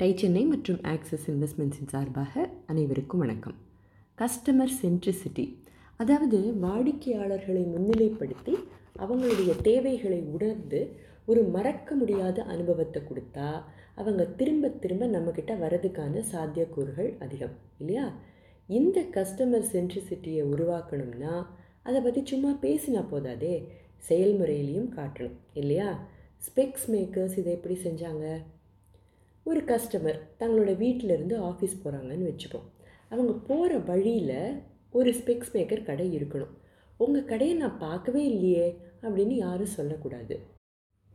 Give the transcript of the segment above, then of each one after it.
Tie Chennai மற்றும் axis இன்வெஸ்ட்மெண்ட்ஸின் சார்பாக அனைவருக்கும் வணக்கம். கஸ்டமர் சென்ட்ரிசிட்டி அதாவது வாடிக்கையாளர்களை முன்னிலைப்படுத்தி அவங்களுடைய தேவைகளை உணர்ந்து ஒரு மறக்க முடியாத அனுபவத்தை கொடுத்தா அவங்க திரும்ப திரும்ப நம்மக்கிட்ட வரதுக்கான சாத்தியக்கூறுகள் அதிகம் இல்லையா? இந்த கஸ்டமர் சென்ட்ரிசிட்டியை உருவாக்கணும்னா அதை பற்றி சும்மா பேசினா போதாதே செயல்முறையிலையும் காட்டணும் இல்லையா? ஸ்பெக்ஸ் மேக்கர்ஸ் இதை எப்படி செஞ்சாங்க? ஒரு கஸ்டமர் தங்களோட வீட்டிலேருந்து ஆஃபீஸ் போகிறாங்கன்னு வச்சுப்போம் அவங்க போகிற வழியில் ஒரு ஸ்பெக்ஸ் மேக்கர் கடை இருக்கணும். உங்கள் கடையை நான் பார்க்கவே இல்லையே அப்படின்னு யாரும் சொல்லக்கூடாது.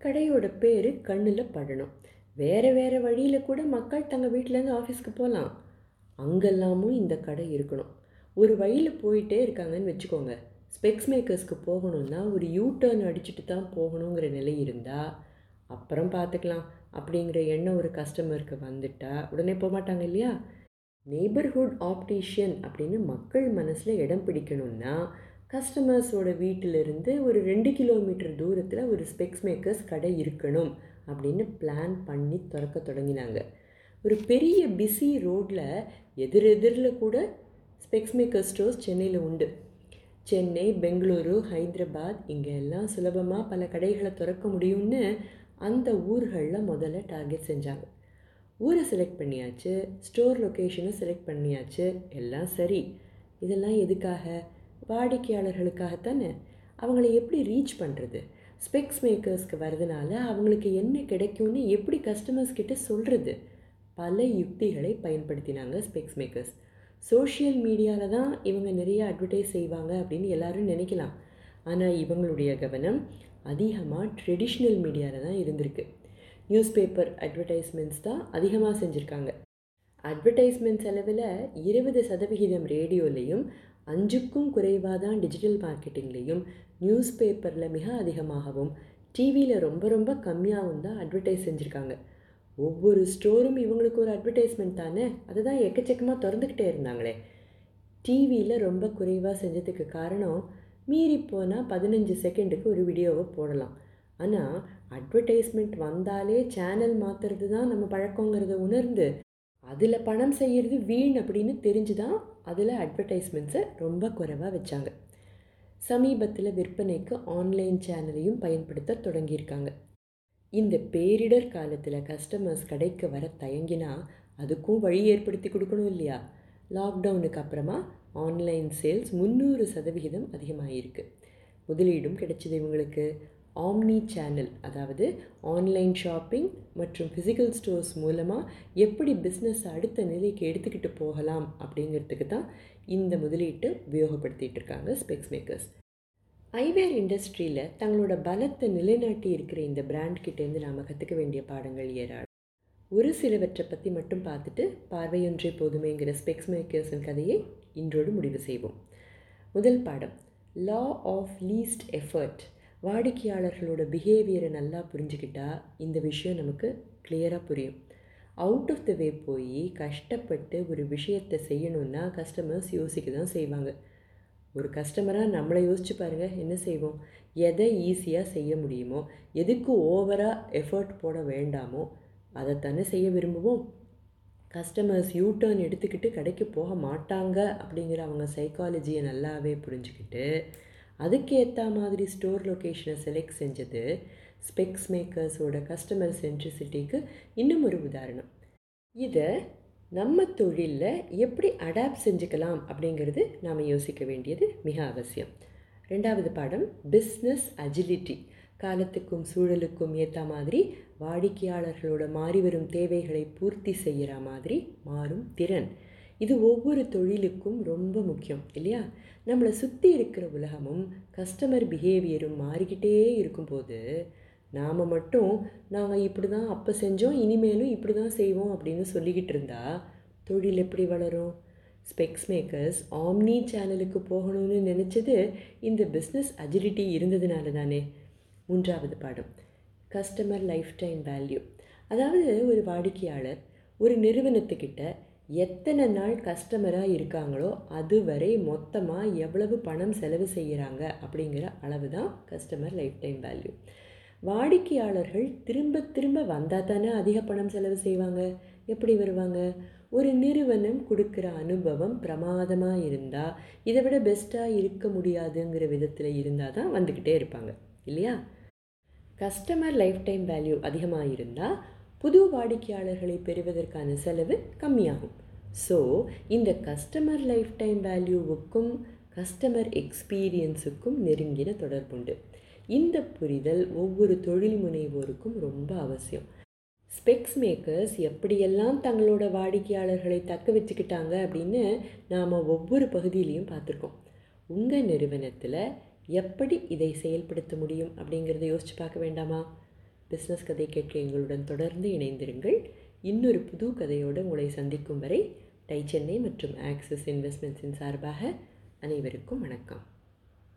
கடையோட பேர் கண்ணில் படணும். வேறு வேறு வழியில் கூட மக்கள் தங்கள் வீட்டிலேருந்து ஆஃபீஸ்க்கு போகலாம் அங்கெல்லாமும் இந்த கடை இருக்கணும். ஒரு வழியில் போயிட்டே இருக்காங்கன்னு வச்சுக்கோங்க. ஸ்பெக்ஸ் மேக்கர்ஸ்க்கு போகணுன்னா ஒரு யூ டர்ன் அடிச்சுட்டு தான் போகணுங்கிற நிலை இருந்தால் அப்புறம் பார்த்துக்கலாம் அப்படிங்கிற எண்ணம் ஒரு கஸ்டமருக்கு வந்துட்டா உடனே போக மாட்டாங்க இல்லையா? நெய்பர்ஹுட் ஆப்டிஷியன் அப்படின்னு மக்கள் மனசில் இடம் பிடிக்கணும்னா கஸ்டமர்ஸோட வீட்டிலிருந்து ஒரு ரெண்டு கிலோமீட்டர் தூரத்தில் ஒரு ஸ்பெக்ஸ் மேக்கர்ஸ் கடை இருக்கணும் அப்படின்னு பிளான் பண்ணி திறக்க தொடங்கினாங்க. ஒரு பெரிய பிஸி ரோட்டில் எதிரெதிரில் கூட ஸ்பெக்ஸ் மேக்கர் ஸ்டோர்ஸ் சென்னையில் உண்டு. சென்னை பெங்களூரு ஹைதராபாத் இங்கே எல்லாம் சுலபமாக பல கடைகளை திறக்க முடியும்னு அந்த ஊர்களில் முதல்ல டார்கெட் செஞ்சாங்க. ஊரை செலக்ட் பண்ணியாச்சு ஸ்டோர் லொக்கேஷனை செலக்ட் பண்ணியாச்சு எல்லாம் சரி. இதெல்லாம் எதுக்காக? வாடிக்கையாளர்களுக்காகத்தானே? அவங்கள எப்படி ரீச் பண்ணுறது ஸ்பெக்ஸ் மேக்கர்ஸ்க்கு வரதுனால அவங்களுக்கு என்ன கிடைக்கும்னு எப்படி கஸ்டமர்ஸ் கிட்ட சொல்கிறது பல யுக்திகளை பயன்படுத்தினாங்க ஸ்பெக்ஸ் மேக்கர்ஸ் சோஷியல் மீடியாவில் தான் இவங்க நிறைய அட்வர்டைஸ் செய்வாங்க அப்படின்னு எல்லாரும் நினைக்கலாம். ஆனால் இவங்களுடைய கவனம் அதிகமாக ட்ரெடிஷ்னல் மீடியாவில் தான் இருந்திருக்கு. நியூஸ் பேப்பர் அட்வர்டைஸ்மெண்ட்ஸ் தான் அதிகமாக செஞ்சுருக்காங்க. அட்வர்டைஸ்மெண்ட் செலவில் இருபது சதவிகிதம் ரேடியோலையும் அஞ்சுக்கும் குறைவாக தான் டிஜிட்டல் மார்க்கெட்டிங்லேயும் நியூஸ் பேப்பரில் மிக அதிகமாகவும் டிவியில் ரொம்ப ரொம்ப கம்மியாகவும் தான் அட்வர்டைஸ் செஞ்சுருக்காங்க. ஒவ்வொரு ஸ்டோரும் இவங்களுக்கு ஒரு அட்வர்டைஸ்மெண்ட் தானே? அதை தான் எக்கச்சக்கமாக திறந்துக்கிட்டே இருந்தாங்களே. டிவியில் ரொம்ப குறைவாக செஞ்சதுக்கு காரணம் மீறி போனால் பதினஞ்சு செகண்டுக்கு ஒரு வீடியோவை போடலாம். ஆனால் அட்வர்டைஸ்மெண்ட் வந்தாலே சேனல் மாற்றுறது தான் நம்ம பழக்கங்கிறத உணர்ந்து அதில் பணம் செய்கிறது வீண் அப்படின்னு தெரிஞ்சு தான் அதில் அட்வர்டைஸ்மெண்ட்ஸை ரொம்ப குறைவாக வச்சாங்க. சமீபத்தில் விற்பனைக்கு ஆன்லைன் சேனலையும் பயன்படுத்த தொடங்கியிருக்காங்க. இந்த பேரிடர் காலத்தில் கஸ்டமர்ஸ் கடைக்கு வர தயங்கினா அதுக்கும் வழி ஏற்படுத்தி கொடுக்கணும் இல்லையா? லாக்டவுனுக்கு அப்புறமா ஆன்லைன் சேல்ஸ் முந்நூறு சதவிகிதம் அதிகமாகிருக்கு முதலீடும் கிடைச்சிது இவங்களுக்கு. ஆம்னி சேனல் அதாவது ஆன்லைன் ஷாப்பிங் மற்றும் ஃபிசிக்கல் ஸ்டோர்ஸ் மூலமாக எப்படி பிஸ்னஸ் அடுத்த நிலைக்கு எடுத்துக்கிட்டு போகலாம் அப்படிங்கிறதுக்கு தான் இந்த முதலீட்டை உபயோகப்படுத்திகிட்டு இருக்காங்க ஸ்பெக்ஸ் மேக்கர்ஸ் ஐவேர் இண்டஸ்ட்ரியில் தங்களோட பலத்தை நிலைநாட்டி இருக்கிற இந்த பிராண்ட் கிட்டேருந்து நாம் கற்றுக்க வேண்டிய பாடங்கள் ஏராளம். ஒரு சிலவற்றை பற்றி மட்டும் பார்த்துட்டு பார்வையொன்றே போதுமேங்கிற ஸ்பெக்ஸ் மேக்கர்ஸின் கதையை இன்றோடு முடிவு செய்வோம். முதல் பாடம். லா ஆஃப் லீஸ்ட் எஃபர்ட் வாடிக்கையாளர்களோட பிஹேவியரை நல்லா புரிஞ்சுக்கிட்டா இந்த விஷயம் நமக்கு கிளியராக புரியும். அவுட் ஆஃப் த வே போய் கஷ்டப்பட்டு ஒரு விஷயத்தை செய்யணுன்னா கஸ்டமர்ஸ் யோசிக்க தான் செய்வாங்க. ஒரு கஸ்டமராக நம்மளை யோசிச்சு பாருங்கள் என்ன செய்வோம்? எதை ஈஸியாக செய்ய முடியுமோ? எதுக்கு ஓவராக எஃபர்ட் போட வேண்டாமோ? அதைத்தானே செய்ய விரும்புவோம்? கஸ்டமர்ஸ் யூ டர்ன் எடுத்துக்கிட்டு கடைக்கு போக மாட்டாங்க அப்படிங்கிற அவங்க சைக்காலஜியை நல்லாவே புரிஞ்சுக்கிட்டு அதுக்கேற்ற மாதிரி ஸ்டோர் லொக்கேஷனை செலக்ட் செஞ்சது ஸ்பெக்ஸ் மேக்கர்ஸோட கஸ்டமர் சென்ட்ரிசிட்டிக்கு இன்னும் ஒரு உதாரணம். இதை நம்ம தொழிலில் எப்படி அடாப்ட் செஞ்சுக்கலாம் அப்படிங்கிறது நாம் யோசிக்க வேண்டியது மிக அவசியம். ரெண்டாவது பாடம் பிஸ்னஸ் அஜிலிட்டி காலத்துக்கும் சூழலுக்கும் ஏற்ற மாதிரி வாடிக்கையாளர்களோட மாறி வரும் தேவைகளை பூர்த்தி செய்கிற மாதிரி மாறும் திறன். இது ஒவ்வொரு தொழிலுக்கும் ரொம்ப முக்கியம் இல்லையா? நம்மளை சுற்றி இருக்கிற உலகமும் கஸ்டமர் பிஹேவியரும் மாறிக்கிட்டே இருக்கும்போது நாம் மட்டும் நாங்கள் இப்படி தான் அப்போ செஞ்சோம் இனிமேலும் இப்படி தான் செய்வோம் அப்படின்னு சொல்லிக்கிட்டு இருந்தால் தொழில் எப்படி வளரும்? ஸ்பெக்ஸ் மேக்கர்ஸ் ஆம்னி சேனலுக்கு போகணும்னு நினச்சது இந்த பிஸ்னஸ் அஜிலிட்டி இருந்ததுனால தானே. மூன்றாவது பாடம். கஸ்டமர் லைஃப் டைம் வேல்யூ அதாவது ஒரு வாடிக்கையாளர் ஒரு நிறுவனத்துக்கிட்ட எத்தனை நாள் கஸ்டமராக இருக்காங்களோ அதுவரை மொத்தமாக எவ்வளவு பணம் செலவு செய்கிறாங்க அப்படிங்கிற அளவு தான் கஸ்டமர் லைஃப் டைம் வேல்யூ வாடிக்கையாளர்கள் திரும்ப திரும்ப வந்தால் தானே அதிக பணம் செலவு செய்வாங்க. எப்படி வருவாங்க? ஒரு நிறுவனம் கொடுக்குற அனுபவம் பிரமாதமாக இருந்தால் இதை விட பெஸ்ட்டாக இருக்க முடியாதுங்கிற விதத்தில் இருந்தால் தான் வந்துக்கிட்டே இருப்பாங்க இல்லையா? கஸ்டமர் லைஃப் டைம் வேல்யூ அதிகமாக இருந்தால் புது வாடிக்கையாளர்களை பெறுவதற்கான செலவு கம்மியாகும். ஸோ இந்த கஸ்டமர் லைஃப் டைம் வேல்யூவுக்கும் கஸ்டமர் எக்ஸ்பீரியன்ஸுக்கும் நெருங்கின தொடர்புண்டு. இந்த புரிதல் ஒவ்வொரு தொழில் முனைவோருக்கும் ரொம்ப அவசியம். ஸ்பெக்ஸ் மேக்கர்ஸ் எப்படியெல்லாம் தங்களோட வாடிக்கையாளர்களை தக்க வச்சுக்கிட்டாங்க அப்படின்னு நாம் ஒவ்வொரு பகுதியிலையும் பார்த்துருக்கோம். உங்கள் நிறுவனத்தில் எப்படி இதை செயல்படுத்த முடியும் அப்படிங்கிறத யோசித்து பார்க்க வேண்டாமா? பிஸ்னஸ் கதை கேட்க எங்களுடன் தொடர்ந்து இணைந்திருங்கள். இன்னொரு புது கதையோடு உங்களை சந்திக்கும் வரை டை சென்னை மற்றும் ஆக்சிஸ் இன்வெஸ்ட்மெண்ட்ஸின் சார்பாக அனைவருக்கும் வணக்கம்.